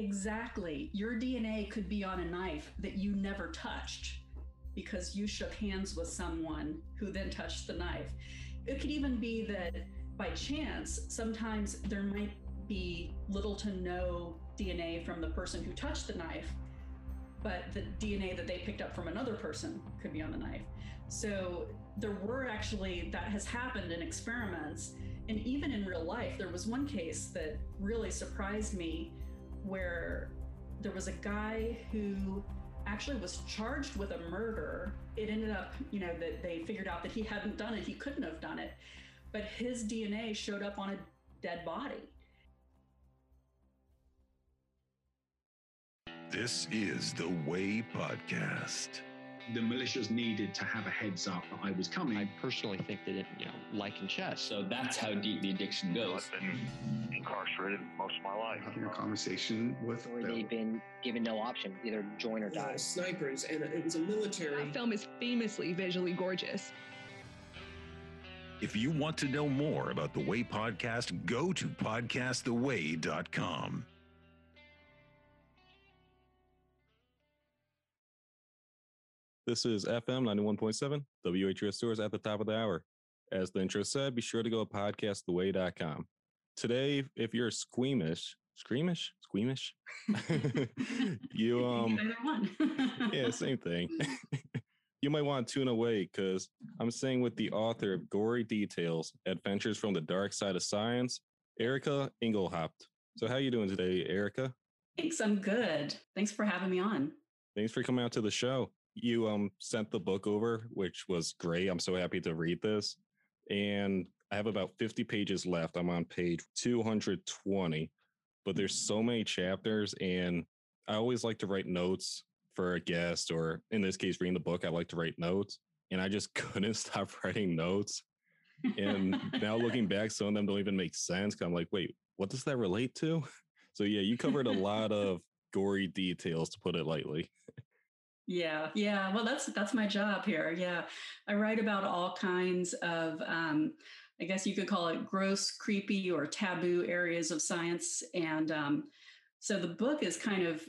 Exactly. Your DNA could be on a knife that you never touched because you shook hands with someone who then touched the knife. It could even be that by chance, sometimes there might be little to no DNA from the person who touched the knife, but the DNA that they picked up from another person could be on the knife. So there were actually, that has happened in experiments. And even in real life, there was one case that really surprised me where there was a guy who actually was charged with a murder. It ended up, you know, that they figured out that he hadn't done it, he couldn't have done it, but his DNA showed up on a dead body. This is the Way Podcast the militias needed to have a heads up that I was coming. I personally think that it, you know, like in chess. So that's how deep the addiction goes. I've been incarcerated most of my life. Having a conversation with or they've been given no option, either join or die. snipers, and it was a military. That film is famously visually gorgeous. If you want to know more about the Way podcast, go to podcasttheway.com. This is FM 91.7, WHUS Stores at the top of the hour. As the intro said, be sure to go to podcasttheway.com. Today, if you're squeamish, squeamish, squeamish, you um, yeah, same thing. you might want to tune away because I'm saying with the author of Gory Details: Adventures from the Dark Side of Science, Erika Engelhaupt. So, how you doing today, Erika? Thanks, I'm good. Thanks for having me on. Thanks for coming out to the show you um sent the book over, which was great. I'm so happy to read this. And I have about 50 pages left. I'm on page 220, but there's so many chapters and I always like to write notes for a guest or in this case reading the book, I like to write notes and I just couldn't stop writing notes. And now looking back, some of them don't even make sense. Cause I'm like, wait, what does that relate to? So yeah, you covered a lot of gory details to put it lightly. Yeah, yeah. Well, that's that's my job here. Yeah, I write about all kinds of, um, I guess you could call it gross, creepy, or taboo areas of science. And um, so the book is kind of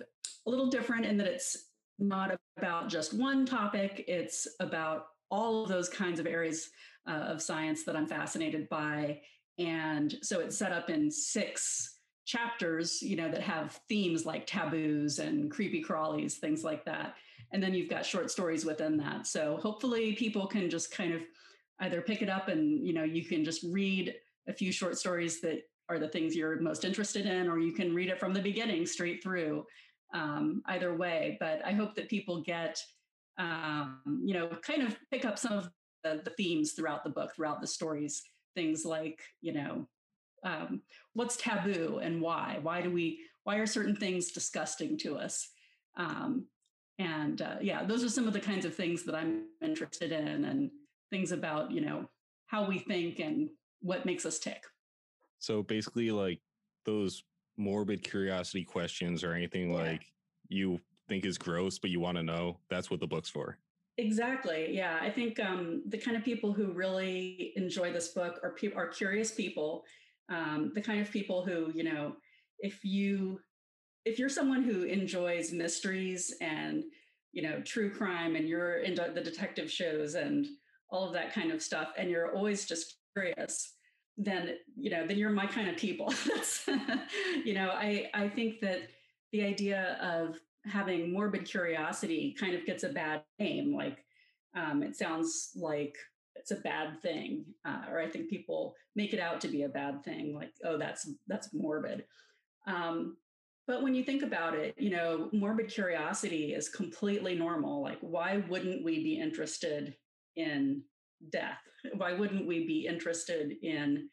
a little different in that it's not about just one topic. It's about all of those kinds of areas uh, of science that I'm fascinated by. And so it's set up in six chapters, you know, that have themes like taboos and creepy crawlies, things like that and then you've got short stories within that. So hopefully people can just kind of either pick it up and you know you can just read a few short stories that are the things you're most interested in or you can read it from the beginning straight through um, either way. But i hope that people get um, you know kind of pick up some of the, the, themes throughout the book throughout the stories. Things like you know um, what's taboo and why? Why do we why are certain things disgusting to us? Um, and uh, yeah those are some of the kinds of things that i'm interested in and things about you know how we think and what makes us tick. So basically like those morbid curiosity questions or anything yeah. like you think is gross but you want to know that's what the book's for. Exactly yeah. I think um, the kind of people who really enjoy this book are people are curious people. Um, the kind of people who you know if you if you're someone who enjoys mysteries and you know true crime and you're into the detective shows and all of that kind of stuff and you're always just curious then you know then you're my kind of people. You know i i think that the idea of having morbid curiosity kind of gets a bad name like um, it sounds like it's a bad thing uh, or i think people make it out to be a bad thing like oh that's that's morbid. Um, but when you think about it, you know, morbid curiosity is completely normal. Like, why wouldn't we be interested in death? Why wouldn't we be interested in,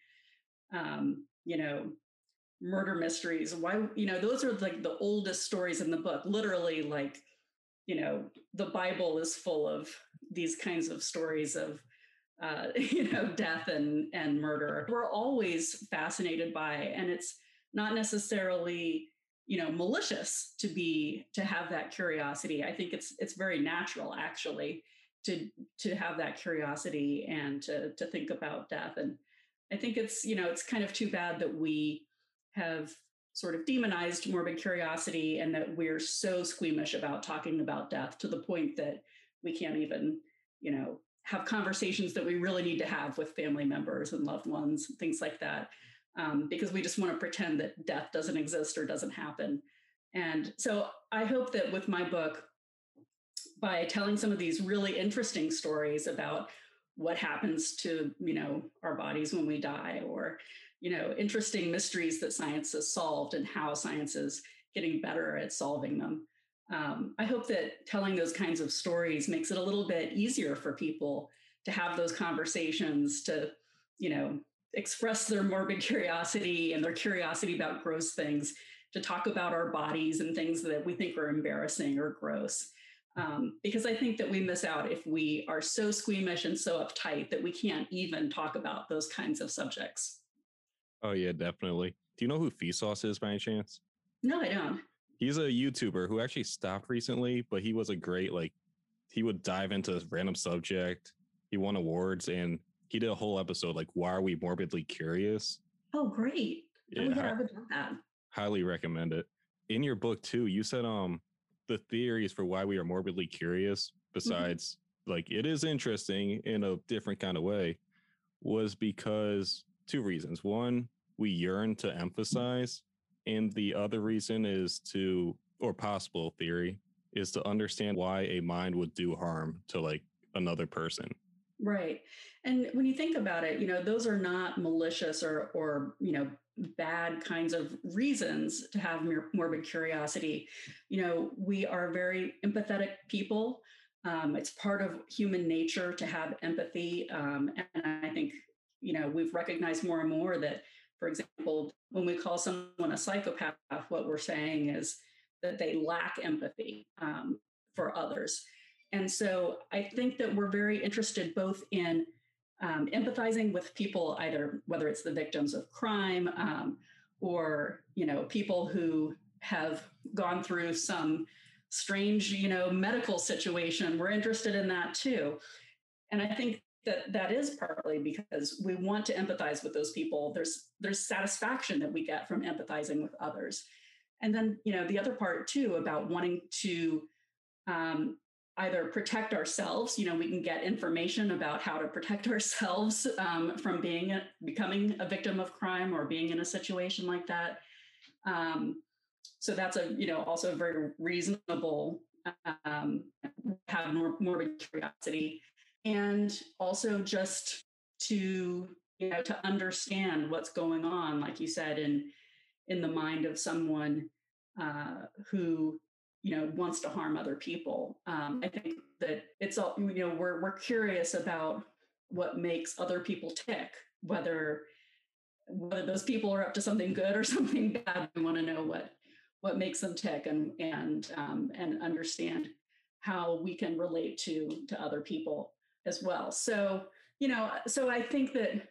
um, you know, murder mysteries? Why, you know, those are like the oldest stories in the book. Literally, like, you know, the Bible is full of these kinds of stories of, uh, you know, death and and murder. We're always fascinated by, and it's not necessarily you know malicious to be to have that curiosity. I think it's it's very natural actually to to have that curiosity and to to think about death. And i think it's you know it's kind of too bad that we have sort of demonized morbid curiosity and that we're so squeamish about talking about death to the point that we can't even, you know, have conversations that we really need to have with family members and loved ones, and things like that, um, because we just want to pretend that death doesn't exist or doesn't happen. And so I hope that with my book, by telling some of these really interesting stories about what happens to you know our bodies when we die or you know interesting mysteries that science has solved and how science is getting better at solving them um, i hope that telling those kinds of stories makes it a little bit easier for people to have those conversations to you know express their morbid curiosity and their curiosity about gross things to talk about our bodies and things that we think are embarrassing or gross um, because I think that we miss out if we are so squeamish and so uptight that we can't even talk about those kinds of subjects. Oh yeah, definitely. Do you know who Vsauce is by any chance? No, I don't. He's a YouTuber who actually stopped recently, but he was a great like he would dive into a random subject. He won awards and he did a whole episode like why are we morbidly curious? Oh, great. Yeah, oh, yeah, hi- I would love that. highly recommend it. In your book too, you said um the theories for why we are morbidly curious, besides like it is interesting in a different kind of way, was because two reasons. One, we yearn to emphasize, and the other reason is to, or possible theory, is to understand why a mind would do harm to like another person. Right. And when you think about it, you know, those are not malicious or, or, you know, bad kinds of reasons to have morbid curiosity. You know, we are very empathetic people. Um, it's part of human nature to have empathy. Um, and I think, you know, we've recognized more and more that, for example, when we call someone a psychopath, what we're saying is that they lack empathy um, for others. And so I think that we're very interested both in um, empathizing with people, either whether it's the victims of crime um, or you know people who have gone through some strange you know medical situation. We're interested in that too, and I think that that is partly because we want to empathize with those people. There's there's satisfaction that we get from empathizing with others, and then you know the other part too about wanting to um, either protect ourselves you know we can get information about how to protect ourselves um, from being becoming a victim of crime or being in a situation like that. Um, so that's a you know also a very reasonable um, have more morbid curiosity. And also just to you know to understand what's going on like you said in in the mind of someone uh, who you know wants to harm other people. Um, i think that it's all you know we're, we're curious about what makes other people tick whether whether those people are up to something good or something bad. We want to know what what makes them tick and and um, and understand how we can relate to to other people as well. So you know so i think that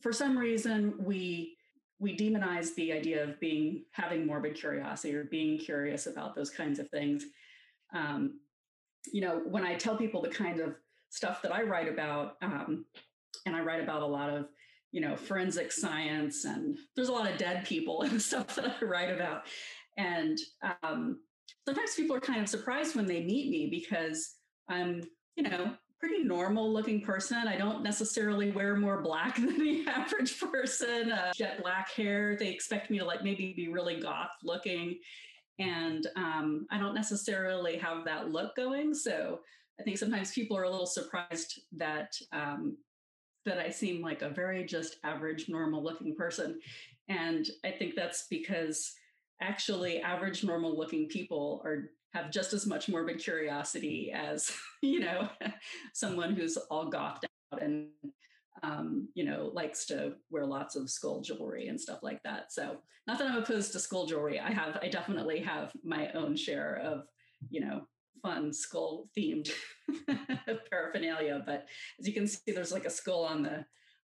for some reason we we demonize the idea of being having morbid curiosity or being curious about those kinds of things. Um, you know when i tell people the kind of stuff that i write about um, and i write about a lot of you know forensic science and there's a lot of dead people and stuff that i write about. And um, sometimes people are kind of surprised when they meet me because i'm you know pretty normal looking person. I don't necessarily wear more black than the average person. Uh, jet black hair. They expect me to like maybe be really goth looking. And um, I don't necessarily have that look going. So I think sometimes people are a little surprised that um, that I seem like a very just average, normal looking person. And I think that's because actually average, normal looking people are have just as much morbid curiosity as you know someone who's all gothed out and um, you know likes to wear lots of skull jewelry and stuff like that. So not that i'm opposed to skull jewelry. I have i definitely have my own share of you know fun skull themed paraphernalia. But as you can see there's like a skull on the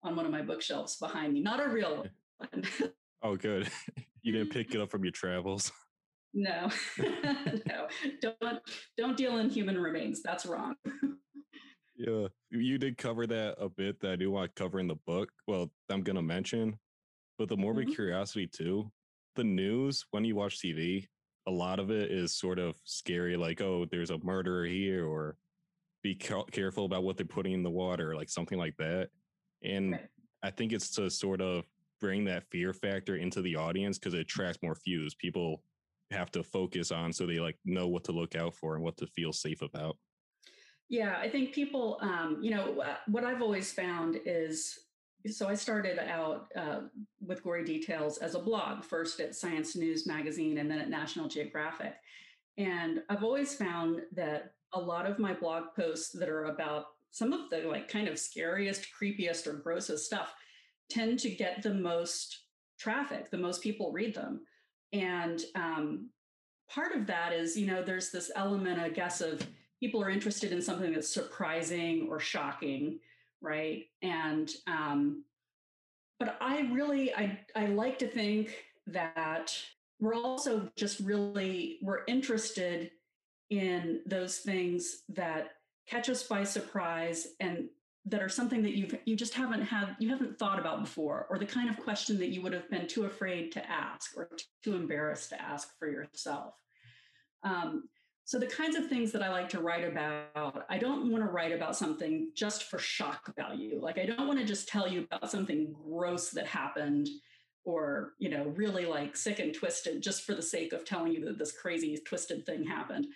on one of my bookshelves behind me. Not a real one. Oh, good. you didn't pick it up from your travels. No, no, don't don't deal in human remains. That's wrong. Yeah, you did cover that a bit that I do want to cover in the book. Well, I'm gonna mention, but the morbid Mhm. curiosity too. the news when you watch TV, a lot of it is sort of scary, like, oh, there's a murderer here, or be ca- careful about what they're putting in the water, like something like that. And Right. I think it's to sort of bring that fear factor into the audience because it attracts more views. People have to focus on so they like know what to look out for and what to feel safe about. Yeah, I think people, um, you know, uh, what I've always found is so I started out uh, with Gory Details as a blog, first at Science News Magazine and then at National Geographic. And I've always found that a lot of my blog posts that are about some of the like kind of scariest, creepiest, or grossest stuff tend to get the most traffic, the most people read them. And um, part of that is, you know, there's this element, I guess, of people are interested in something that's surprising or shocking right? And um but i really i i like to think that we're also just really we're interested in those things that catch us by surprise and that are something that you've you just haven't had you haven't thought about before or the kind of question that you would have been too afraid to ask or too embarrassed to ask for yourself um, so the kinds of things that I like to write about, I don't want to write about something just for shock value. Like I don't want to just tell you about something gross that happened or, you know, really like sick and twisted just for the sake of telling you that this crazy twisted thing happened.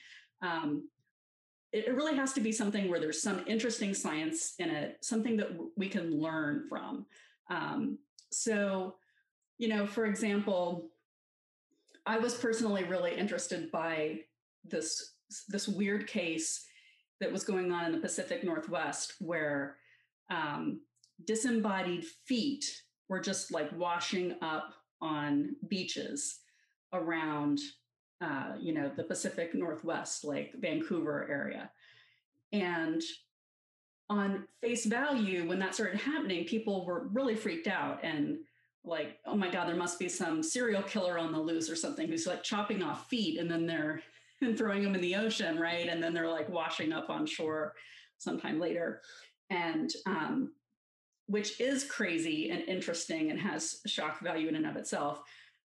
Um, it, really has to be something where there's some interesting science in it, something that we can learn from. Um, so, you know, for example, I was personally really interested by this this weird case that was going on in the Pacific Northwest where um, disembodied feet were just like washing up on beaches around uh, you know the Pacific Northwest, like Vancouver area, and on face value, when that started happening, people were really freaked out and like, oh my God, there must be some serial killer on the loose or something who's like chopping off feet and then they're and throwing them in the ocean, right? And then they're like washing up on shore sometime later. And um, which is crazy and interesting and has shock value in and of itself.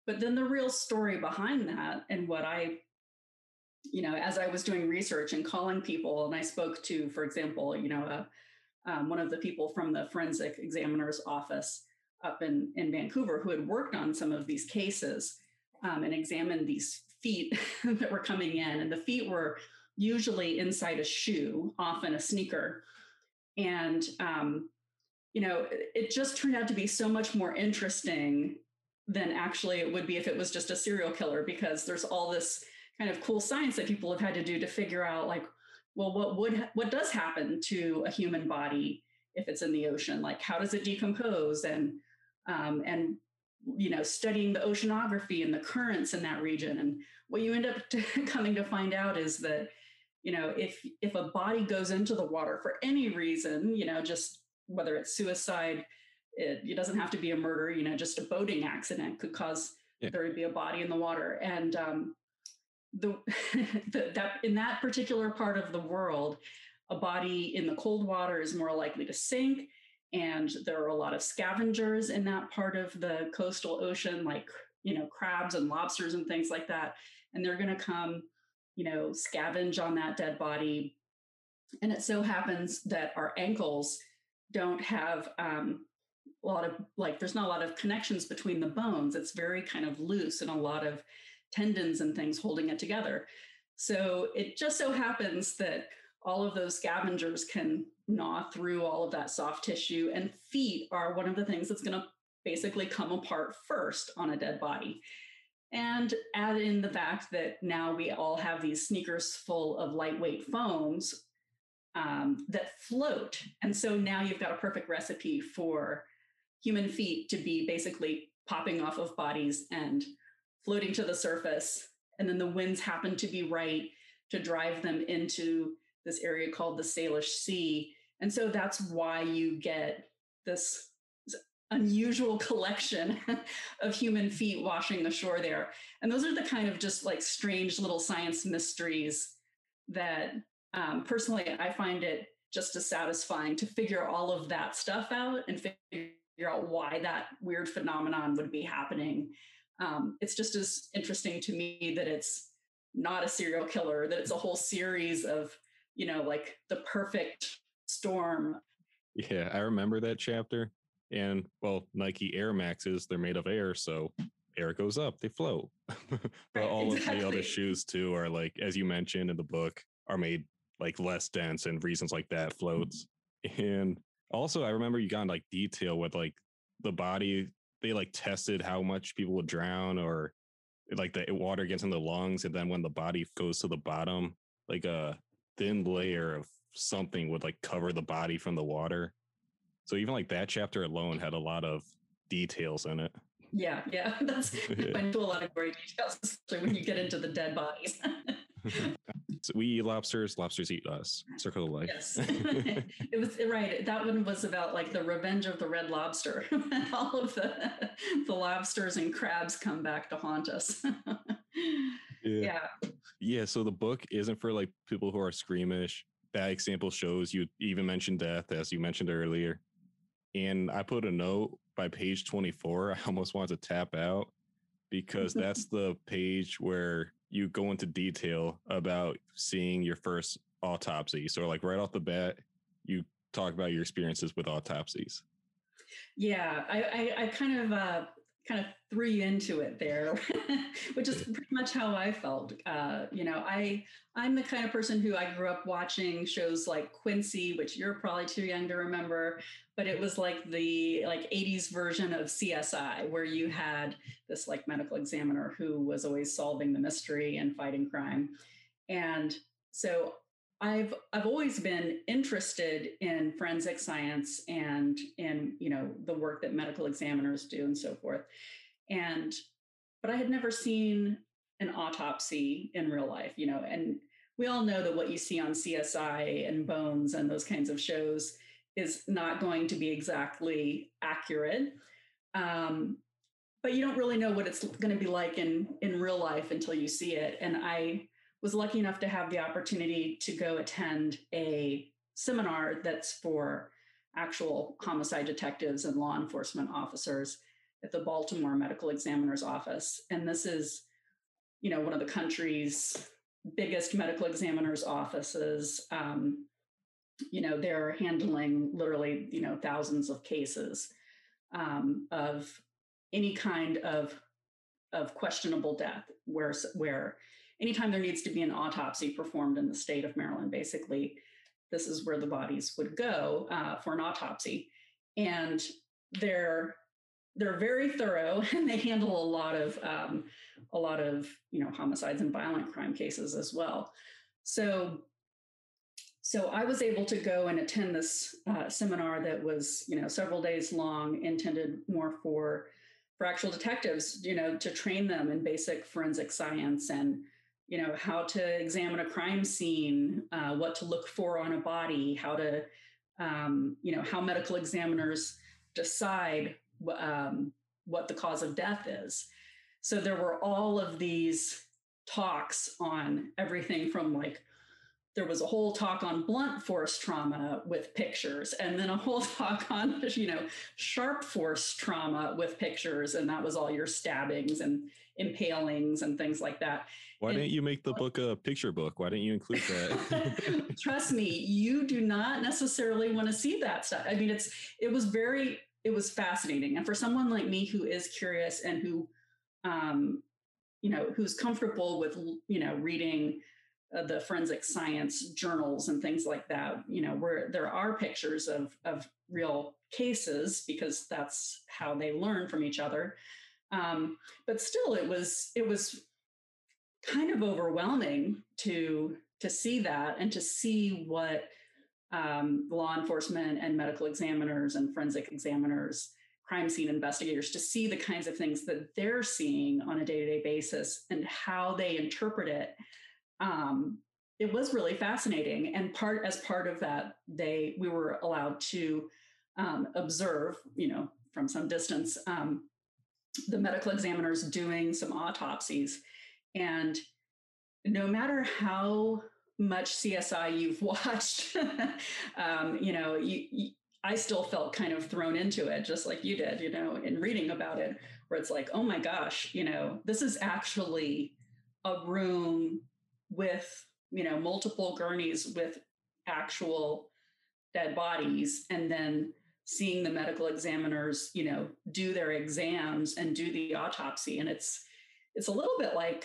But then the real story behind that and what I, you know, as I was doing research and calling people, and I spoke to, for example, you know, uh, um, one of the people from the forensic examiner's office up in, in Vancouver who had worked on some of these cases um, and examined these feet that were coming in. And the feet were usually inside a shoe, often a sneaker. And, um, you know, it just turned out to be so much more interesting than actually it would be if it was just a serial killer, because there's all this kind of cool science that people have had to do to figure out, like, well, what would what does happen to a human body if it's in the ocean? Like, how does it decompose? And um, and you know, studying the oceanography and the currents in that region. And what you end up to coming to find out is that, you know, if if a body goes into the water for any reason, you know, just whether it's suicide, it, it doesn't have to be a murder, you know, just a boating accident could cause Yeah. there to be a body in the water. And um, the, the that in that particular part of the world, a body in the cold water is more likely to sink and there are a lot of scavengers in that part of the coastal ocean like you know crabs and lobsters and things like that and they're going to come you know scavenge on that dead body and it so happens that our ankles don't have um, a lot of like there's not a lot of connections between the bones. It's very kind of loose and a lot of tendons and things holding it together. So it just so happens that all of those scavengers can gnaw through all of that soft tissue and feet are one of the things that's going to basically come apart first on a dead body. And add in the fact that now we all have these sneakers full of lightweight foams um, that float. And so now you've got a perfect recipe for human feet to be basically popping off of bodies and floating to the surface and then the winds happen to be right to drive them into this area called the Salish Sea. And so that's why you get this unusual collection of human feet washing ashore there. And those are the kind of just like strange little science mysteries that um, personally I find it just as satisfying to figure all of that stuff out and figure out why that weird phenomenon would be happening um, it's just as interesting to me that it's not a serial killer, that it's a whole series of, you know, like the perfect storm. Yeah, I remember that chapter. And well, Nike Air Maxes, they're made of air, so air goes up, they float. but Right, all of the other shoes too are like, as you mentioned in the book, are made like less dense and reasons like that floats. And also I remember you got in like detail with like the body, they like tested how much people would drown or like the water gets in the lungs, and then when the body goes to the bottom, like a thin layer of something would like cover the body from the water. So even like that chapter alone had a lot of details in it. Yeah, yeah, that's Yeah. went into a lot of great details, especially when you get into the dead bodies. So we eat lobsters, lobsters eat us. Circle of life. yes, it was right. That one was about like the revenge of the red lobster. All of the the lobsters and crabs come back to haunt us. yeah, Yeah, so the book isn't for like people who are squeamish. That example shows you even mentioned death, as you mentioned earlier. And I put a note by page 24. I almost wanted to tap out because that's the page where you go into detail about seeing your first autopsy. So, like right off the bat, you talk about your experiences with autopsies. yeah. I I, I kind of uh, kind of threw you into it there, which is pretty much how I felt. Uh, you know, I I'm the kind of person who I grew up watching shows like Quincy, which you're probably too young to remember, but it was like the like 80s version of CSI, where you had this like medical examiner who was always solving the mystery and fighting crime, and so I've I've always been interested in forensic science and in you know the work that medical examiners do and so forth, and but I had never seen an autopsy in real life, you know, and we all know that what you see on CSI and Bones and those kinds of shows is not going to be exactly accurate. Um, but you don't really know what it's going to be like in in real life until you see it. And I was lucky enough to have the opportunity to go attend a seminar that's for actual homicide detectives and law enforcement officers at the Baltimore Medical Examiner's Office. And this is, you know, one of the country's biggest medical examiners offices. Um, you know, they're handling literally, you know, thousands of cases um, of any kind of of questionable death, where where anytime there needs to be an autopsy performed in the state of Maryland, basically, this is where the bodies would go uh, for an autopsy, and they're they're very thorough and they handle a lot of um, a lot of you know homicides and violent crime cases as well. So so I was able to go and attend this uh, seminar that was you know several days long, intended more for for actual detectives, you know, to train them in basic forensic science and you know how to examine a crime scene, uh, what to look for on a body, how to um, you know how medical examiners decide um, what the cause of death is. So there were all of these talks on everything from like there was a whole talk on blunt force trauma with pictures and then a whole talk on you know sharp force trauma with pictures and that was all your stabbings and impalings and things like that Why And- didn't you make the book a picture book? Why didn't you include that? trust me you do not necessarily want to see that stuff i mean it's it was very it was fascinating and for someone like me who is curious and who um you know who's comfortable with you know reading uh, the forensic science journals and things like that you know where there are pictures of of real cases because that's how they learn from each other. Um but still it was it was kind of overwhelming to to see that and to see what um, law enforcement and medical examiners and forensic examiners crime scene investigators to see the kinds of things that they're seeing on a day-to-day basis and how they interpret it um, it was really fascinating. And part as part of that they we were allowed to um, observe you know from some distance um, the medical examiners doing some autopsies. And no matter how much CSI you've watched, um, you know, you, you, I still felt kind of thrown into it, just like you did, you know, in reading about it, where it's like, oh my gosh, you know, this is actually a room with, you know, multiple gurneys with actual dead bodies. And then seeing the medical examiners, you know, do their exams and do the autopsy. And it's, it's a little bit like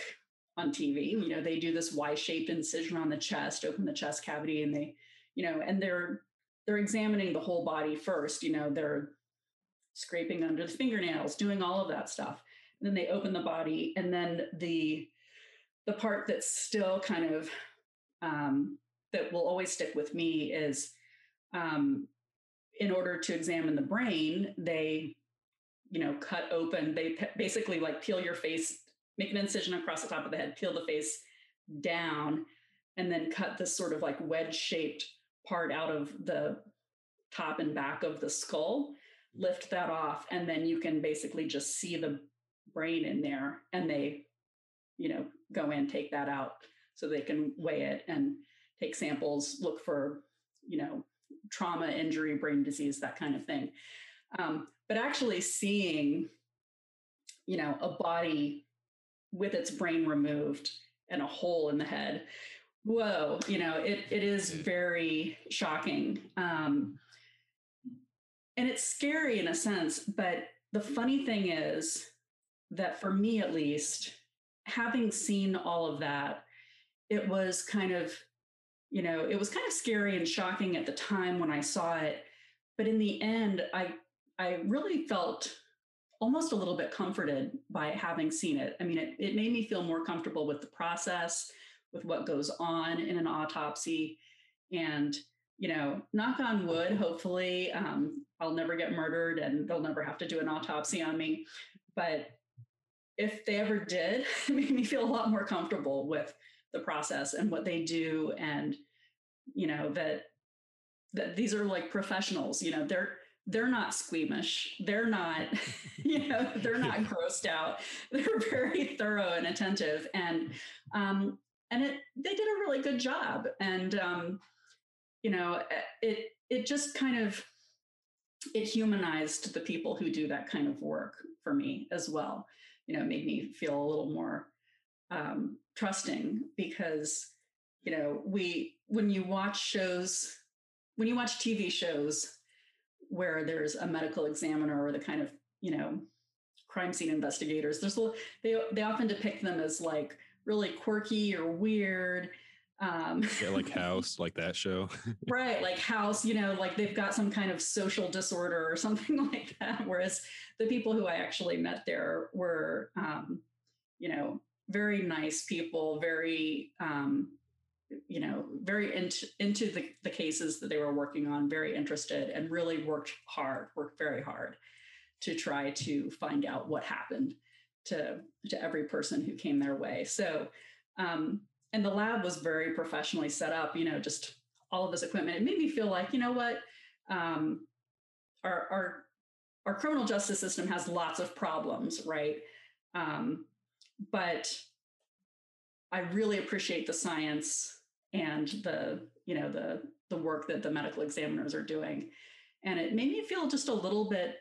on TV, you know, they do this Y-shaped incision on the chest, open the chest cavity, and they, you know, and they're they're examining the whole body first. You know, they're scraping under the fingernails, doing all of that stuff. And then they open the body, and then the the part that's still kind of um, that will always stick with me is um, in order to examine the brain, they you know cut open. They basically like peel your face, make an incision across the top of the head, peel the face down, and then cut this sort of like wedge shaped part out of the top and back of the skull, lift that off, and then you can basically just see the brain in there. And they, you know, go in, take that out so they can weigh it and take samples, look for, you know, trauma, injury, brain disease, that kind of thing. Um, but actually seeing, you know, a body with its brain removed and a hole in the head whoa you know it, it is very shocking um, and it's scary in a sense but the funny thing is that for me at least having seen all of that it was kind of you know it was kind of scary and shocking at the time when i saw it but in the end i i really felt almost a little bit comforted by having seen it i mean it, it made me feel more comfortable with the process with what goes on in an autopsy. And, you know, knock on wood, hopefully um, I'll never get murdered and they'll never have to do an autopsy on me. But if they ever did, it made me feel a lot more comfortable with the process and what they do. And, you know, that that these are like professionals, you know, they're they're not squeamish. They're not, you know, they're not grossed out. They're very thorough and attentive. And um, and it they did a really good job and um, you know it it just kind of it humanized the people who do that kind of work for me as well you know made me feel a little more um, trusting because you know we when you watch shows when you watch tv shows where there's a medical examiner or the kind of you know crime scene investigators there's they they often depict them as like really quirky or weird. Um, yeah, like House, like that show. right, like House, you know, like they've got some kind of social disorder or something like that. Whereas the people who I actually met there were, um, you know, very nice people, very, um, you know, very into, into the, the cases that they were working on, very interested, and really worked hard, worked very hard to try to find out what happened to to every person who came their way. So, um, and the lab was very professionally set up. You know, just all of this equipment. It made me feel like, you know what, um, our our our criminal justice system has lots of problems, right? Um, but I really appreciate the science and the you know the the work that the medical examiners are doing, and it made me feel just a little bit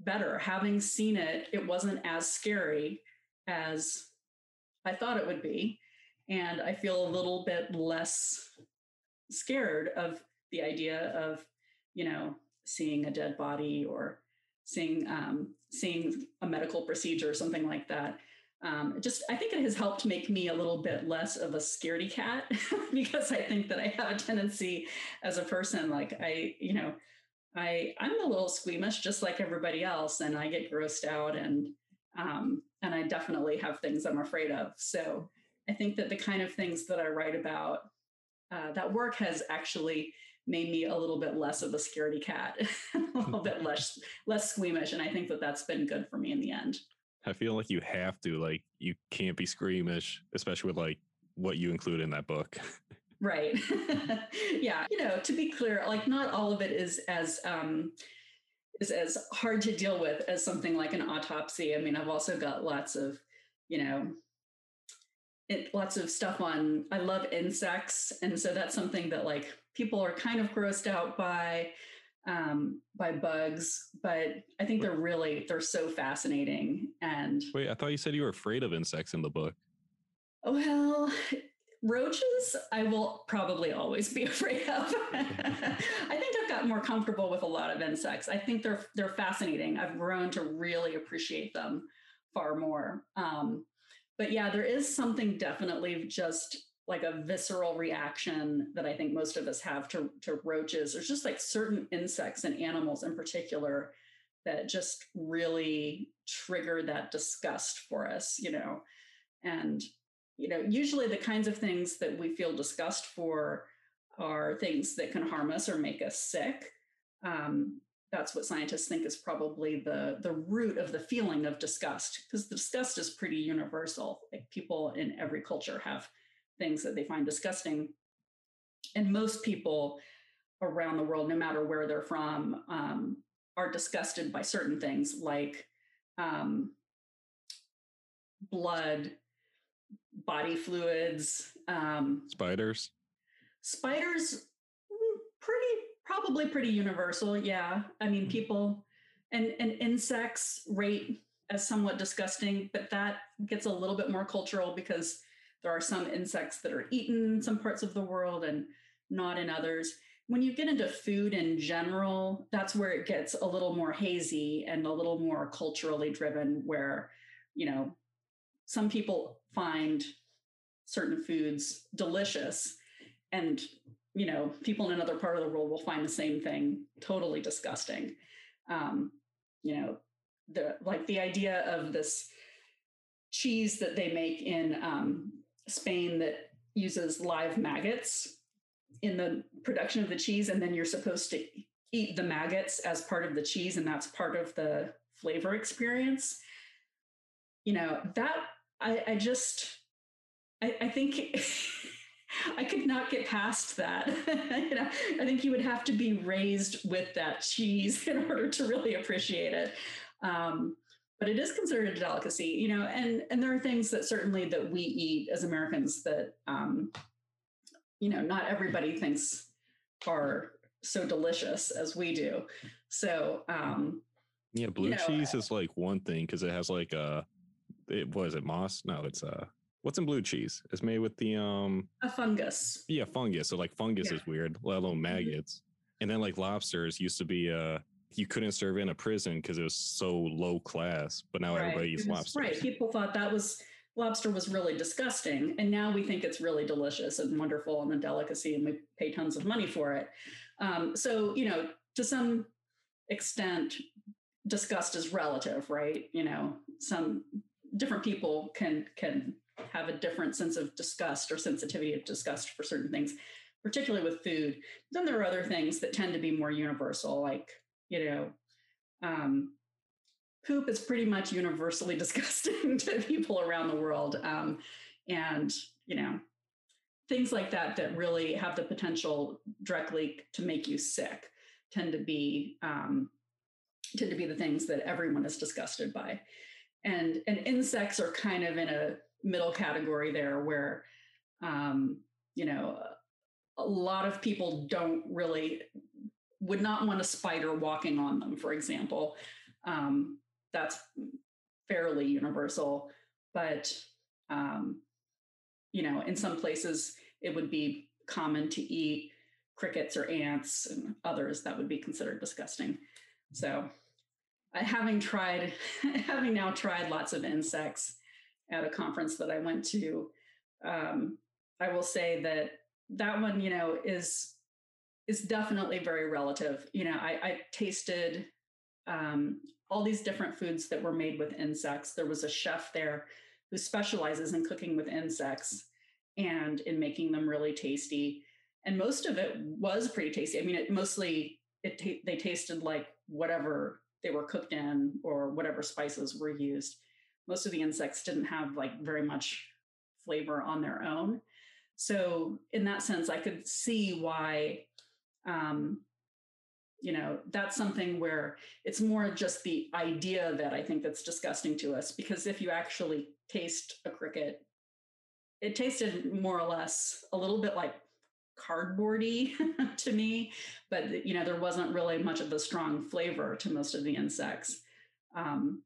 better. Having seen it, it wasn't as scary as I thought it would be. And I feel a little bit less scared of the idea of, you know, seeing a dead body or seeing um, seeing a medical procedure or something like that. Um, just I think it has helped make me a little bit less of a scaredy cat because I think that I have a tendency as a person, like I, you know, I I'm a little squeamish, just like everybody else, and I get grossed out, and um, and I definitely have things I'm afraid of. So I think that the kind of things that I write about, uh, that work has actually made me a little bit less of a scaredy cat, a little bit less less squeamish, and I think that that's been good for me in the end. I feel like you have to, like, you can't be squeamish, especially with like what you include in that book. Right. yeah. You know, to be clear, like not all of it is as um is as hard to deal with as something like an autopsy. I mean, I've also got lots of, you know, it, lots of stuff on I love insects. And so that's something that like people are kind of grossed out by. um, by bugs, but I think they're really they're so fascinating. And Wait, I thought you said you were afraid of insects in the book. well, roaches I will probably always be afraid of. I think I've gotten more comfortable with a lot of insects. I think they're they're fascinating. I've grown to really appreciate them far more. Um, but yeah, there is something definitely just like a visceral reaction that I think most of us have to, to roaches. There's just like certain insects and animals in particular that just really trigger that disgust for us, you know. And, you know, usually the kinds of things that we feel disgust for are things that can harm us or make us sick. Um, that's what scientists think is probably the the root of the feeling of disgust because disgust is pretty universal like people in every culture have things that they find disgusting. And most people around the world, no matter where they're from, um, are disgusted by certain things like um, blood, body fluids, um, spiders. Spiders, probably pretty universal. Yeah, I mean, mm-hmm. people and and insects rate as somewhat disgusting, but that gets a little bit more cultural because there are some insects that are eaten in some parts of the world and not in others. When you get into food in general, that's where it gets a little more hazy and a little more culturally driven, where, you know, some people find certain foods delicious and you know people in another part of the world will find the same thing totally disgusting um, you know the like the idea of this cheese that they make in um, Spain that uses live maggots in the production of the cheese, and then you're supposed to eat the maggots as part of the cheese, and that's part of the flavor experience. You know, that I, I just I, I think I could not get past that. you know, I think you would have to be raised with that cheese in order to really appreciate it. Um, but it is considered a delicacy, you know, and and there are things that certainly that we eat as Americans that um, you know not everybody thinks are so delicious as we do. So um, yeah, blue you know, cheese is like one thing because it has like a it was it moss? No, it's uh what's in blue cheese? It's made with the um a fungus. Yeah, fungus. So like fungus yeah. is weird, let alone mm-hmm. maggots. And then like lobsters used to be uh you couldn't serve in a prison because it was so low class. But now right. everybody eats lobster. Right. People thought that was lobster was really disgusting, and now we think it's really delicious and wonderful and a delicacy, and we pay tons of money for it. Um, so you know, to some extent, disgust is relative, right? You know, some different people can can have a different sense of disgust or sensitivity of disgust for certain things particularly with food then there are other things that tend to be more universal like you know, um, poop is pretty much universally disgusting to people around the world. Um, and, you know, things like that that really have the potential directly to make you sick tend to be um, tend to be the things that everyone is disgusted by. And and insects are kind of in a middle category there where um, you know a lot of people don't really would not want a spider walking on them, for example. Um, that's fairly universal, but um, you know, in some places it would be common to eat crickets or ants and others that would be considered disgusting. So, having tried, having now tried lots of insects at a conference that I went to, um, I will say that that one, you know, is is definitely very relative. You know, I, I tasted um, all these different foods that were made with insects. There was a chef there who specializes in cooking with insects and in making them really tasty. And most of it was pretty tasty. I mean, it mostly it they tasted like whatever they were cooked in or whatever spices were used. Most of the insects didn't have like very much flavor on their own. So in that sense, I could see why um, you know that's something where it's more just the idea that i think that's disgusting to us because if you actually taste a cricket it tasted more or less a little bit like cardboardy to me, but you know, there wasn't really much of a strong flavor to most of the insects. Um,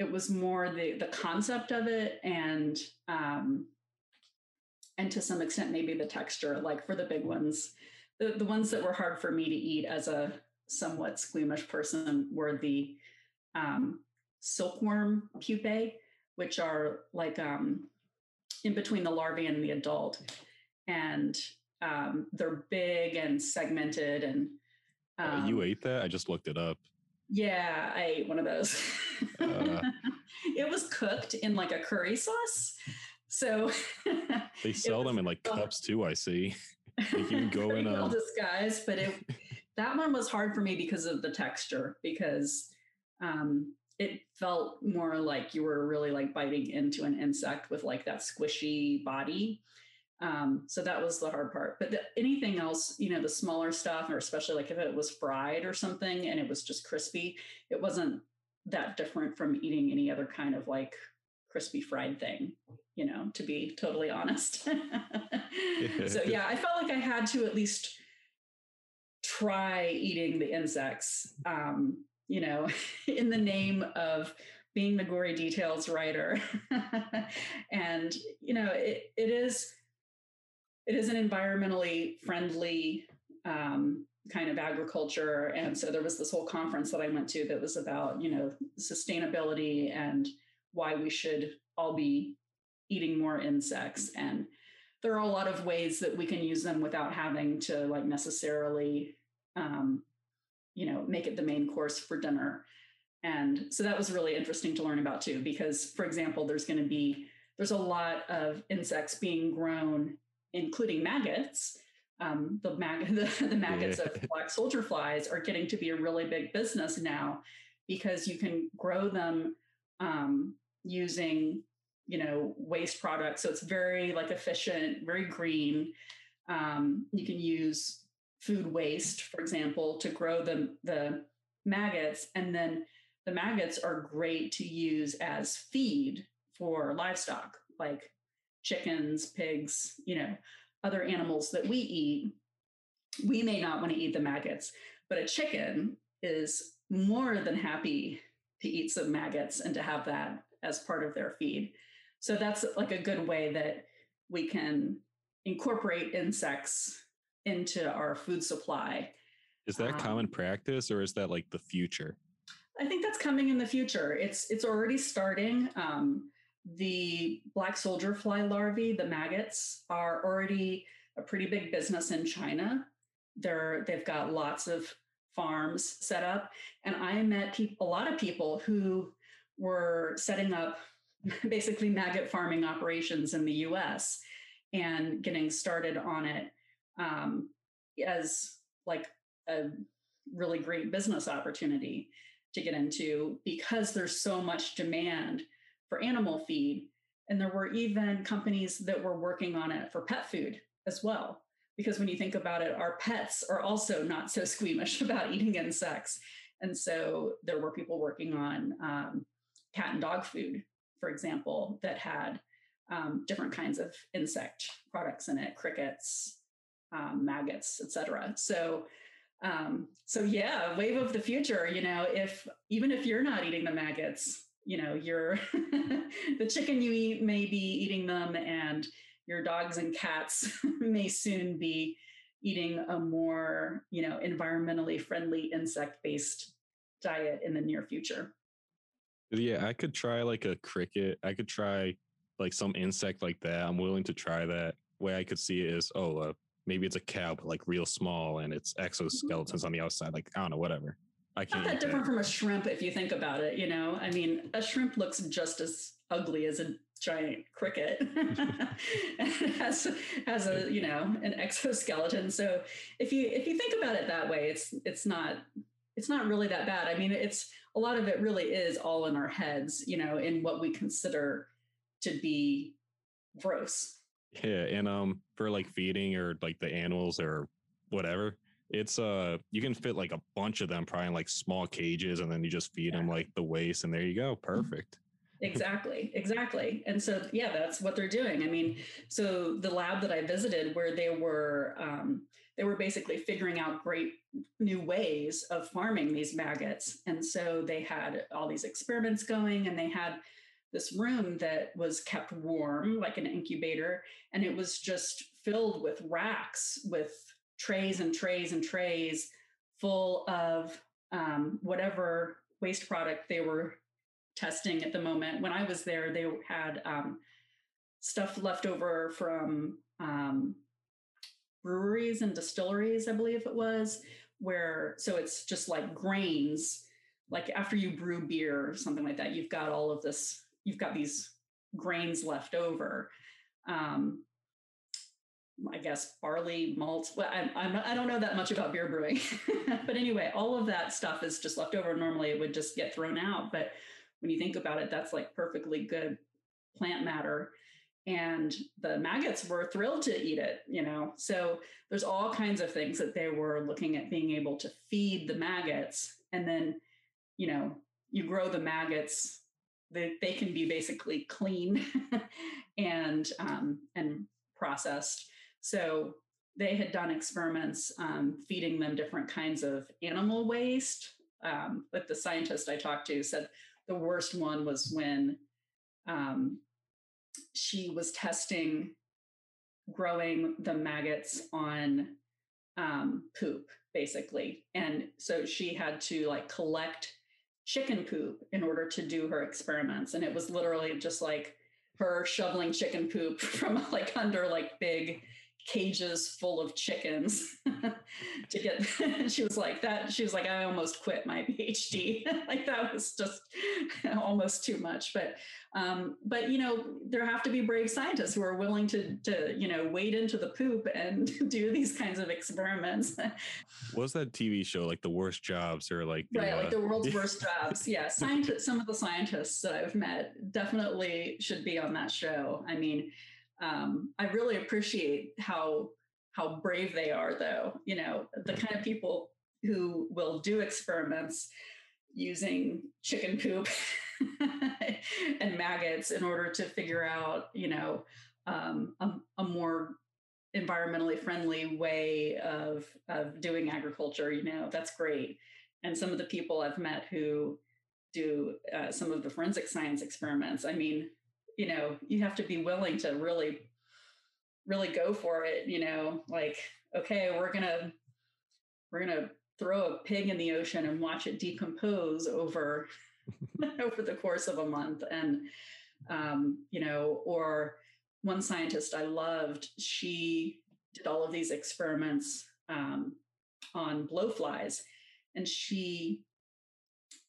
it was more the the concept of it and um, and to some extent maybe the texture. Like for the big ones, the the ones that were hard for me to eat as a somewhat squeamish person were the um, silkworm pupae, which are like um, in between the larvae and the adult, and um, they're big and segmented and. Uh, you um, ate that? I just looked it up. Yeah, I ate one of those. Uh. it was cooked in like a curry sauce. So They sell them in like well- cups too. I see. Like you can go in well a disguised, but it that one was hard for me because of the texture, because um, it felt more like you were really like biting into an insect with like that squishy body. Um, so that was the hard part. But the, anything else, you know, the smaller stuff, or especially like if it was fried or something and it was just crispy, it wasn't that different from eating any other kind of like crispy fried thing, you know, to be totally honest. so yeah, I felt like I had to at least try eating the insects, um, you know, in the name of being the gory details writer. and, you know, it, it is it is an environmentally friendly um, kind of agriculture. And so there was this whole conference that I went to that was about, you know, sustainability and why we should all be eating more insects. And there are a lot of ways that we can use them without having to like necessarily, um, you know, make it the main course for dinner. And so that was really interesting to learn about too, because for example, there's going to be there's a lot of insects being grown, including maggots. Um, the, mag- the, the maggots Yeah. of black soldier flies are getting to be a really big business now because you can grow them um, using you know waste products so it's very like efficient very green um, you can use food waste for example to grow the the maggots and then the maggots are great to use as feed for livestock like chickens pigs you know other animals that we eat we may not want to eat the maggots but a chicken is more than happy to eat some maggots and to have that as part of their feed. So that's like a good way that we can incorporate insects into our food supply. is that common um, practice or is that like the future? I think that's coming in the future. It's it's already starting. Um, the black soldier fly larvae, the maggots, are already a pretty big business in China. They're they've got lots of farms set up, and I met peop- a lot of people who were setting up basically maggot farming operations in the U.S. and getting started on it um, as like a really great business opportunity to get into because there's so much demand for animal feed. And there were even companies that were working on it for pet food as well. Because when you think about it, our pets are also not so squeamish about eating insects. And so there were people working on um, cat and dog food, for example, that had um, different kinds of insect products in it, crickets, um, maggots, etc. So um, so yeah, wave of the future. You know, if even if you're not eating the maggots, you know, you're the chicken you eat may be eating them, and your dogs and cats may soon be eating a more you know environmentally friendly insect based diet in the near future. Yeah, I could try like a cricket. I could try like some insect like that. I'm willing to try that. Way I could see it is, oh, uh, maybe it's a cow, but like real small, and it's exoskeletons on the outside. Like I don't know, whatever. I Not can't. that eat different from a shrimp if you think about it. You know, I mean, a shrimp looks just as ugly as a giant cricket. it has has a you know an exoskeleton. So if you if you think about it that way, it's it's not it's not really that bad. I mean, it's a lot of it really is all in our heads. You know, in what we consider to be gross. Yeah, and um, for like feeding or like the animals or whatever, it's uh, you can fit like a bunch of them probably in like small cages, and then you just feed them like the waste, and there you go, perfect. exactly exactly and so yeah that's what they're doing i mean so the lab that i visited where they were um, they were basically figuring out great new ways of farming these maggots and so they had all these experiments going and they had this room that was kept warm like an incubator and it was just filled with racks with trays and trays and trays full of um, whatever waste product they were testing at the moment. When I was there, they had um, stuff left over from um, breweries and distilleries, I believe it was, where so it's just like grains. Like after you brew beer or something like that, you've got all of this, you've got these grains left over. Um, I guess barley, malt. Well, I, I'm, I don't know that much about beer brewing, but anyway, all of that stuff is just left over. Normally, it would just get thrown out, but when you think about it, that's like perfectly good plant matter. And the maggots were thrilled to eat it, you know. So there's all kinds of things that they were looking at being able to feed the maggots. And then, you know, you grow the maggots, they, they can be basically clean and um, and processed. So they had done experiments um, feeding them different kinds of animal waste. Um, but the scientist I talked to said the worst one was when um, she was testing growing the maggots on um, poop, basically. And so she had to like collect chicken poop in order to do her experiments. And it was literally just like her shoveling chicken poop from like under like big cages full of chickens to get she was like that she was like i almost quit my phd like that was just almost too much but um but you know there have to be brave scientists who are willing to to you know wade into the poop and do these kinds of experiments. Was that tv show like the worst jobs or like the, right like uh, the world's worst jobs. Yeah scientists some of the scientists that i've met definitely should be on that show. I mean um, I really appreciate how how brave they are, though. You know, the kind of people who will do experiments using chicken poop and maggots in order to figure out, you know, um, a, a, more environmentally friendly way of of doing agriculture. You know, that's great. And some of the people I've met who do uh, some of the forensic science experiments, I mean, you know you have to be willing to really really go for it you know like okay we're gonna we're gonna throw a pig in the ocean and watch it decompose over over the course of a month. And um, you know or one scientist i loved she did all of these experiments um, on blowflies. And she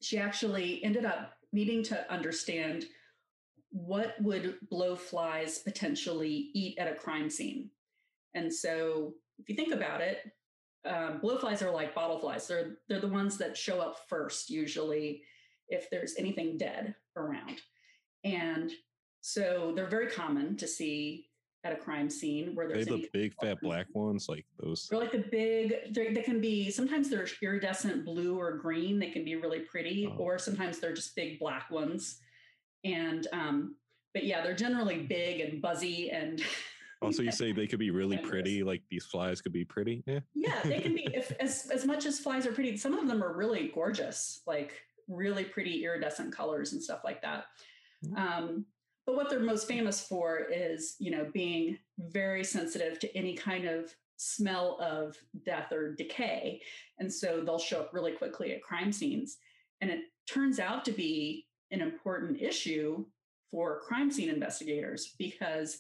she actually ended up needing to understand what would blowflies potentially eat at a crime scene? And so, if you think about it, um, blowflies are like bottle flies. They're they're the ones that show up first, usually, if there's anything dead around. And so they're very common to see at a crime scene where there's they the big fat black ones like those they're like the big they can be sometimes they're iridescent blue or green they can be really pretty oh. or sometimes they're just big black ones and um, but yeah, they're generally big and buzzy and. Also, you say they could be really pretty. Like these flies could be pretty. Yeah. Yeah, they can be. If as as much as flies are pretty, some of them are really gorgeous, like really pretty iridescent colors and stuff like that. Mm-hmm. Um, but what they're most famous for is, you know, being very sensitive to any kind of smell of death or decay, and so they'll show up really quickly at crime scenes. And it turns out to be an important issue for crime scene investigators because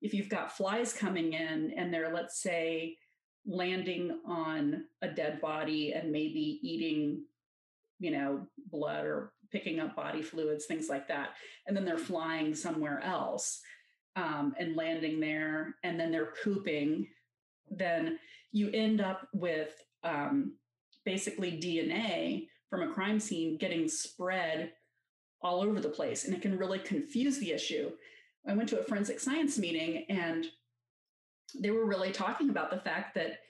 if you've got flies coming in and they're, let's say, landing on a dead body and maybe eating, you know, blood or picking up body fluids, things like that, and then they're flying somewhere else um, and landing there, and then they're pooping, then you end up with um, basically DNA from a crime scene getting spread all over the place and it can really confuse the issue. I went to a forensic science meeting and they were really talking about the fact that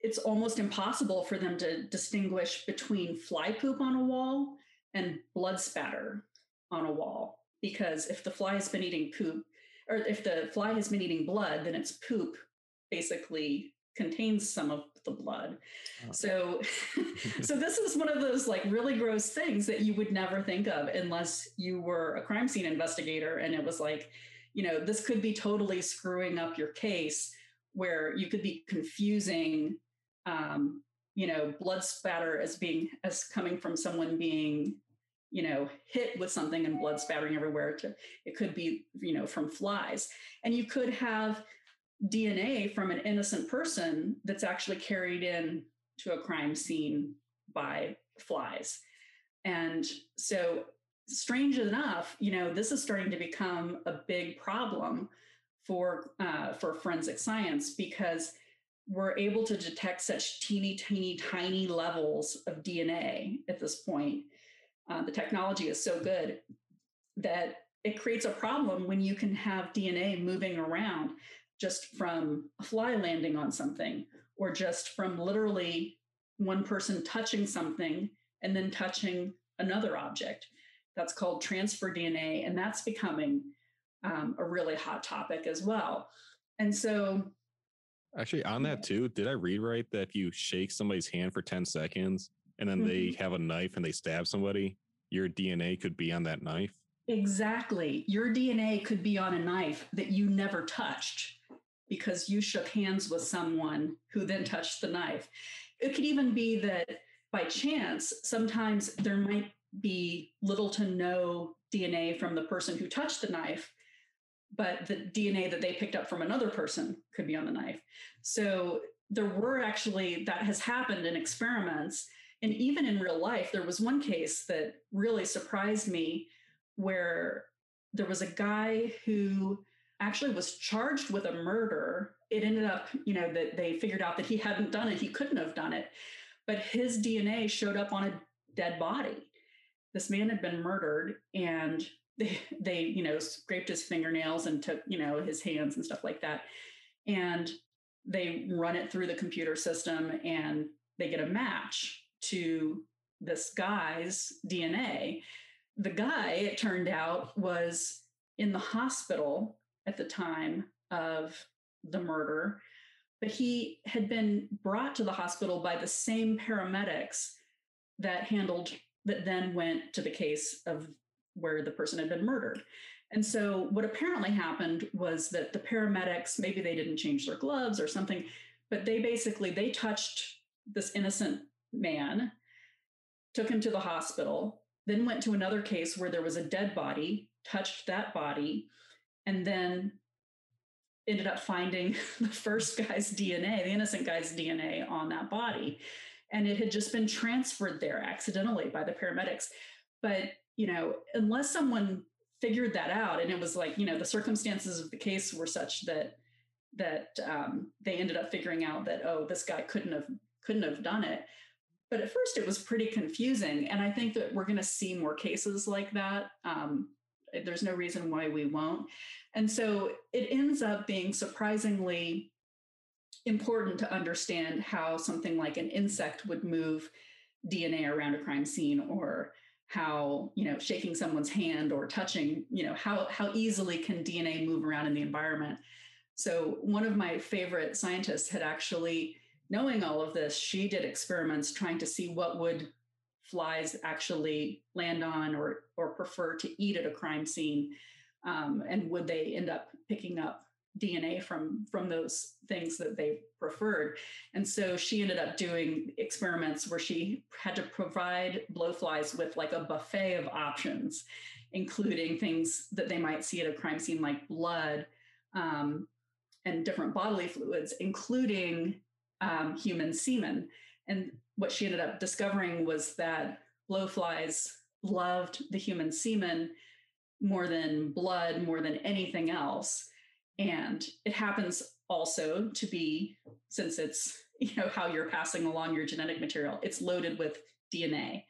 it's almost impossible for them to distinguish between fly poop on a wall and blood spatter on a wall. because if the fly has been eating poop, or if the fly has been eating blood, then its poop basically contains some of the blood. Oh. So, so this is one of those like really gross things that you would never think of unless you were a crime scene investigator, and it was like, you know, this could be totally screwing up your case, where you could be confusing. Um, you know, blood spatter as being as coming from someone being you know hit with something and blood spattering everywhere to it could be you know from flies and you could have dna from an innocent person that's actually carried in to a crime scene by flies. And so strange enough you know this is starting to become a big problem for uh, for forensic science because we're able to detect such teeny teeny tiny levels of dna at this point. Uh, the technology is so good that it creates a problem when you can have DNA moving around just from a fly landing on something or just from literally one person touching something and then touching another object. That's called transfer DNA, and that's becoming um, a really hot topic as well. And so, actually, on that too, did I read right that if you shake somebody's hand for 10 seconds, and then mm-hmm. they have a knife and they stab somebody, your DNA could be on that knife? Exactly. Your DNA could be on a knife that you never touched because you shook hands with someone who then touched the knife. It could even be that by chance, sometimes there might be little to no DNA from the person who touched the knife, but the DNA that they picked up from another person could be on the knife. So there were actually, that has happened in experiments and even in real life, there was one case that really surprised me where there was a guy who actually was charged with a murder. It ended up, you know, that they figured out that he hadn't done it, he couldn't have done it, but his DNA showed up on a dead body. This man had been murdered and they, they you know, scraped his fingernails and took, you know, his hands and stuff like that. And they run it through the computer system and they get a match to this guy's DNA. The guy, it turned out, was in the hospital at the time of the murder, but he had been brought to the hospital by the same paramedics that handled, that then went to the case of where the person had been murdered. And so what apparently happened was that the paramedics, maybe they didn't change their gloves or something, but they basically they touched this innocent man, took him to the hospital, then went to another case where there was a dead body, touched that body, and then ended up finding the first guy's DNA, the innocent guy's DNA on that body. And it had just been transferred there accidentally by the paramedics. But, you know, unless someone figured that out and it was like, you know, the circumstances of the case were such that that um, they ended up figuring out that oh this guy couldn't have couldn't have done it but at first it was pretty confusing. And I think that we're going to see more cases like that. Um, there's no reason why we won't. And so it ends up being surprisingly important to understand how something like an insect would move DNA around a crime scene or how you know shaking someone's hand or touching you know how how easily can dna move around in the environment so one of my favorite scientists had actually knowing all of this, she did experiments trying to see what would flies actually land on or or prefer to eat at a crime scene, um, and would they end up picking up DNA from from those things that they preferred. And so she ended up doing experiments where she had to provide blowflies with like a buffet of options, including things that they might see at a crime scene like blood um, and different bodily fluids, including um, human semen. And what she ended up discovering was that blowflies loved the human semen more than blood, more than anything else. And it happens also to be, since it's you know how you're passing along your genetic material, it's loaded with DNA.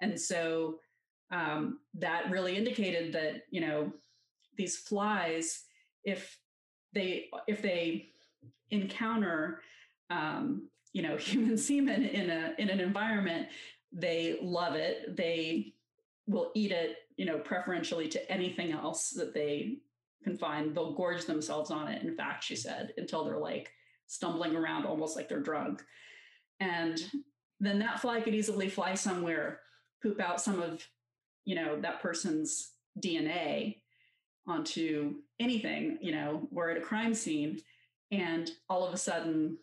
And so um, that really indicated that you know these flies, if they if they encounter um, you know human semen in a in an environment they love it they will eat it, you know, preferentially to anything else that they can find. They'll gorge themselves on it. In fact, she said, until they're like stumbling around almost like they're drunk. And then that fly could easily fly somewhere, poop out some of, you know, that person's DNA onto anything, you know, we're at a crime scene and all of a sudden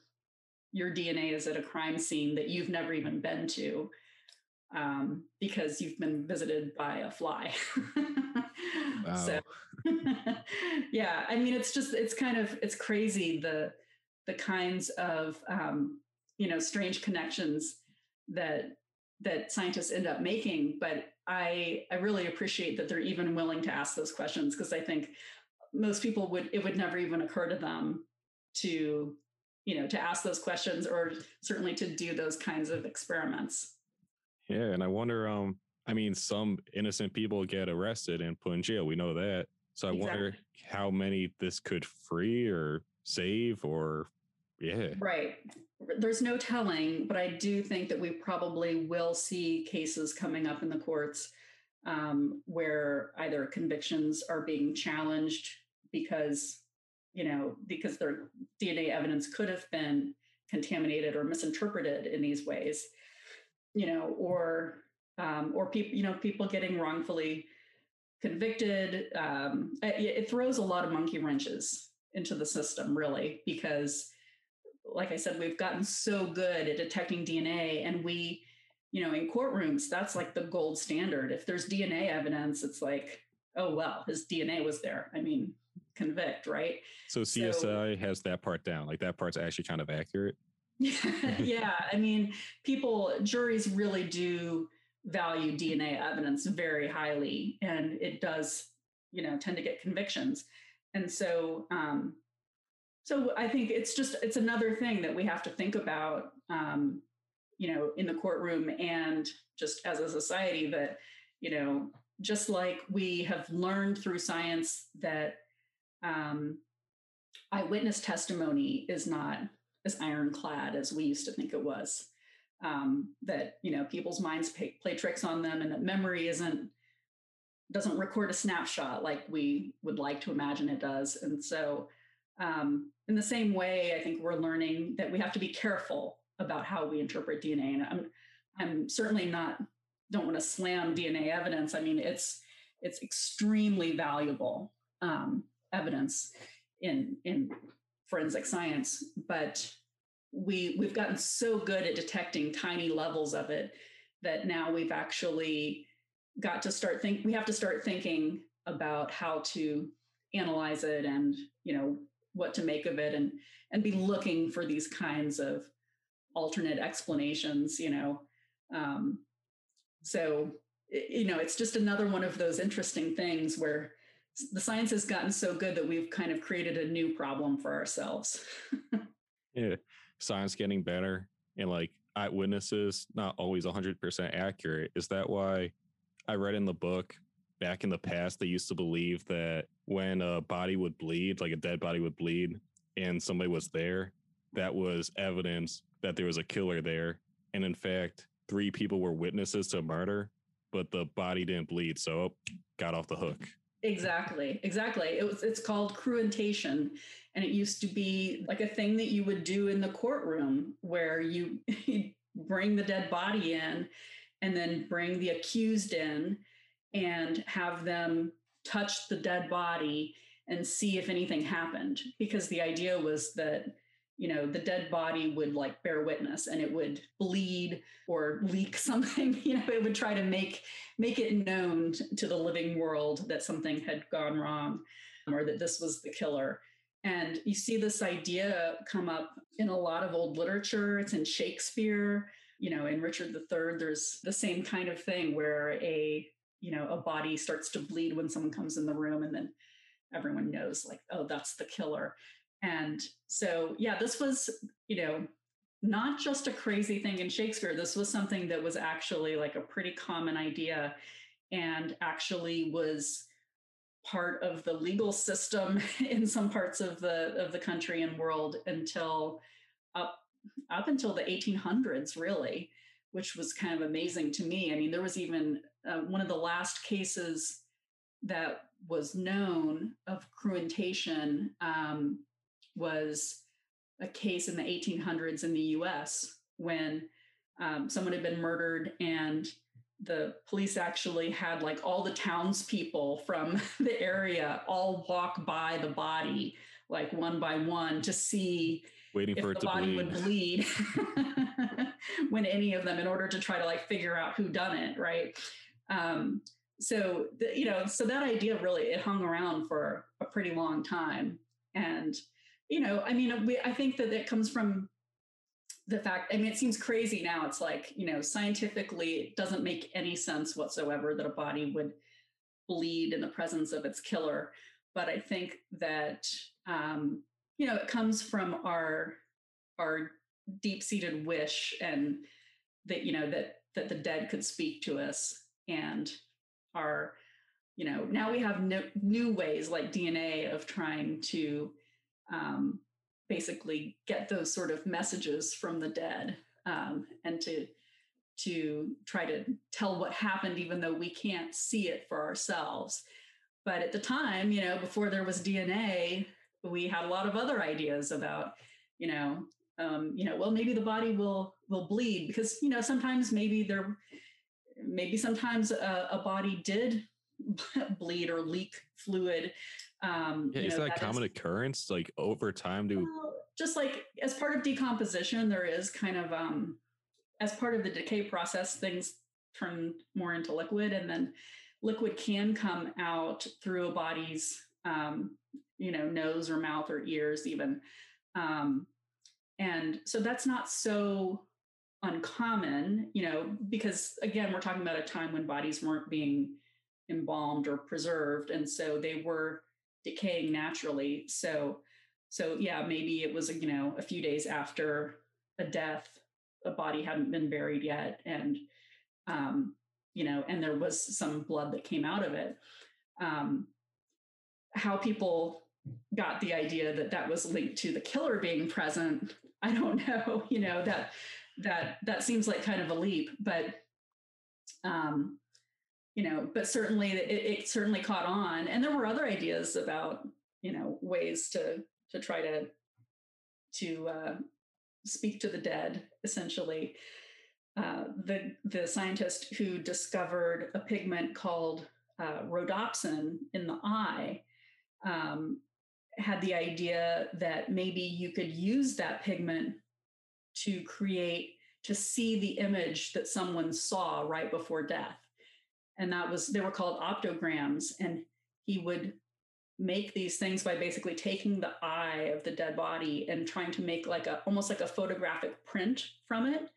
your DNA is at a crime scene that you've never even been to um, because you've been visited by a fly. So, yeah, I mean, it's just it's kind of it's crazy the the kinds of um, you know strange connections that that scientists end up making. But I I really appreciate that they're even willing to ask those questions because I think most people would it would never even occur to them to you know to ask those questions or certainly to do those kinds of experiments. Yeah and i wonder um i mean some innocent people get arrested and put in jail we know that. So i exactly. wonder how many this could free or save or yeah. Right. There's no telling but i do think that we probably will see cases coming up in the courts um, where either convictions are being challenged because you know, because their DNA evidence could have been contaminated or misinterpreted in these ways, you know, or um, or people, you know, people getting wrongfully convicted. Um, it, it throws a lot of monkey wrenches into the system, really, because, like I said, we've gotten so good at detecting DNA, and we, you know, in courtrooms, that's like the gold standard. If there's DNA evidence, it's like, oh well, his DNA was there. I mean, convict, right? So CSI so, has that part down. Like that part's actually kind of accurate. yeah, I mean, people, juries really do value DNA evidence very highly, and it does, you know, tend to get convictions. And so, um, so I think it's just it's another thing that we have to think about, um, you know, in the courtroom and just as a society that, you know, just like we have learned through science that um, eyewitness testimony is not as ironclad as we used to think it was. Um, that you know people's minds pay, play tricks on them, and that memory isn't doesn't record a snapshot like we would like to imagine it does. And so, um, in the same way, I think we're learning that we have to be careful about how we interpret DNA. And I'm I'm certainly not don't want to slam DNA evidence. I mean, it's it's extremely valuable. Um, evidence in in forensic science, but we we've gotten so good at detecting tiny levels of it that now we've actually got to start think we have to start thinking about how to analyze it and you know what to make of it and and be looking for these kinds of alternate explanations you know? Um, so you know it's just another one of those interesting things where the science has gotten so good that we've kind of created a new problem for ourselves. yeah, science getting better and like eyewitnesses not always 100% accurate. Is that why I read in the book back in the past they used to believe that when a body would bleed, like a dead body would bleed and somebody was there, that was evidence that there was a killer there. And in fact, three people were witnesses to a murder, but the body didn't bleed, so oh, got off the hook. Exactly, exactly. It was it's called cruentation and it used to be like a thing that you would do in the courtroom where you bring the dead body in and then bring the accused in and have them touch the dead body and see if anything happened because the idea was that you know the dead body would like bear witness and it would bleed or leak something you know it would try to make make it known to the living world that something had gone wrong or that this was the killer. And you see this idea come up in a lot of old literature. It's in shakespeare you know in richard iii there's the same kind of thing where a you know a body starts to bleed when someone comes in the room and then everyone knows like oh that's the killer and so, yeah, this was, you know, not just a crazy thing in Shakespeare. This was something that was actually like a pretty common idea and actually was part of the legal system in some parts of the of the country and world until up up until the 1800s really which was kind of amazing to me. I mean, there was even uh, one of the last cases that was known of cruentation um, was a case in the 1800s in the US when um, someone had been murdered and the police actually had like all the townspeople from the area all walk by the body like one by one to see waiting for if it the to body bleed. would bleed when any of them in order to try to like figure out who done it right um, so the, you know so that idea really it hung around for a pretty long time and you know i mean we, i think that it comes from the fact i mean it seems crazy now. It's like you know scientifically it doesn't make any sense whatsoever that a body would bleed in the presence of its killer. But i think that um, you know it comes from our our deep-seated wish and that you know that that the dead could speak to us and our you know now we have no, new ways like dna of trying to um, basically get those sort of messages from the dead um, and to to try to tell what happened even though we can't see it for ourselves. But at the time you know before there was dna we had a lot of other ideas about you know um, you know well maybe the body will will bleed because you know sometimes maybe there maybe sometimes a, a body did bleed or leak fluid um Yeah, you is know, that a common occurrence? Like over time, do well, just like as part of decomposition there is kind of um as part of the decay process things turn more into liquid and then liquid can come out through a body's um you know nose or mouth or ears even um and so that's not so uncommon you know because again we're talking about a time when bodies weren't being embalmed or preserved and so they were decaying naturally. So so yeah maybe it was you know a few days after a death a body hadn't been buried yet and um you know and there was some blood that came out of it. Um how people got the idea that that was linked to the killer being present i don't know you know that that that seems like kind of a leap but um you know but certainly it, it certainly caught on. And there were other ideas about you know ways to to try to to uh, speak to the dead essentially. Uh, the the scientist who discovered a pigment called uh, rhodopsin in the eye um, had the idea that maybe you could use that pigment to create to see the image that someone saw right before death and that was they were called optograms and he would make these things by basically taking the eye of the dead body and trying to make like a almost like a photographic print from it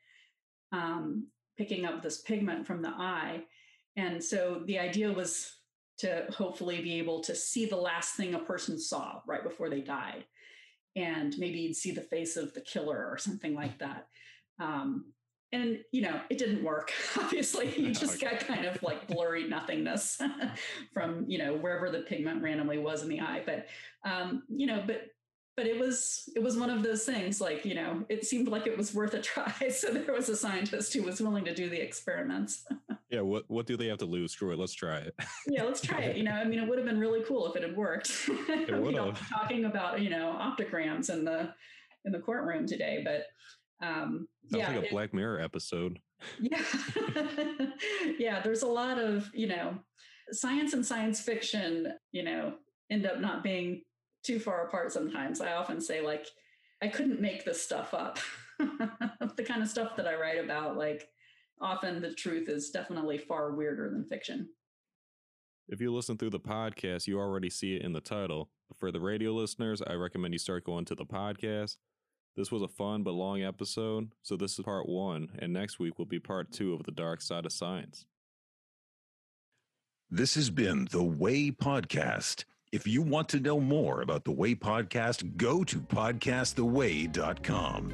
um, picking up this pigment from the eye. And so the idea was to hopefully be able to see the last thing a person saw right before they died. And maybe you'd see the face of the killer or something like that. Um, and you know it didn't work obviously. You just got kind of like blurry nothingness from you know wherever the pigment randomly was in the eye. But um you know but but it was it was one of those things like you know it seemed like it was worth a try. So there was a scientist who was willing to do the experiments. Yeah what what do they have to lose? Screw it let's try it. Yeah let's try it. You know i mean it would have been really cool if it had worked. It would have. talking about you know optograms in the in the courtroom today but um Sounds yeah, like a it- Black Mirror episode. yeah yeah there's a lot of you know science and science fiction you know end up not being too far apart sometimes i often say like i couldn't make this stuff up the kind of stuff that i write about like often the truth is definitely far weirder than fiction If you listen through the podcast, you already see it in the title. But for the radio listeners, I recommend you start going to the podcast. This was a fun but long episode, so this is part one, and next week will be part two of The Dark Side of Science. This has been the Way Podcast. If you want to know more about the Way Podcast, go to podcasttheway.com.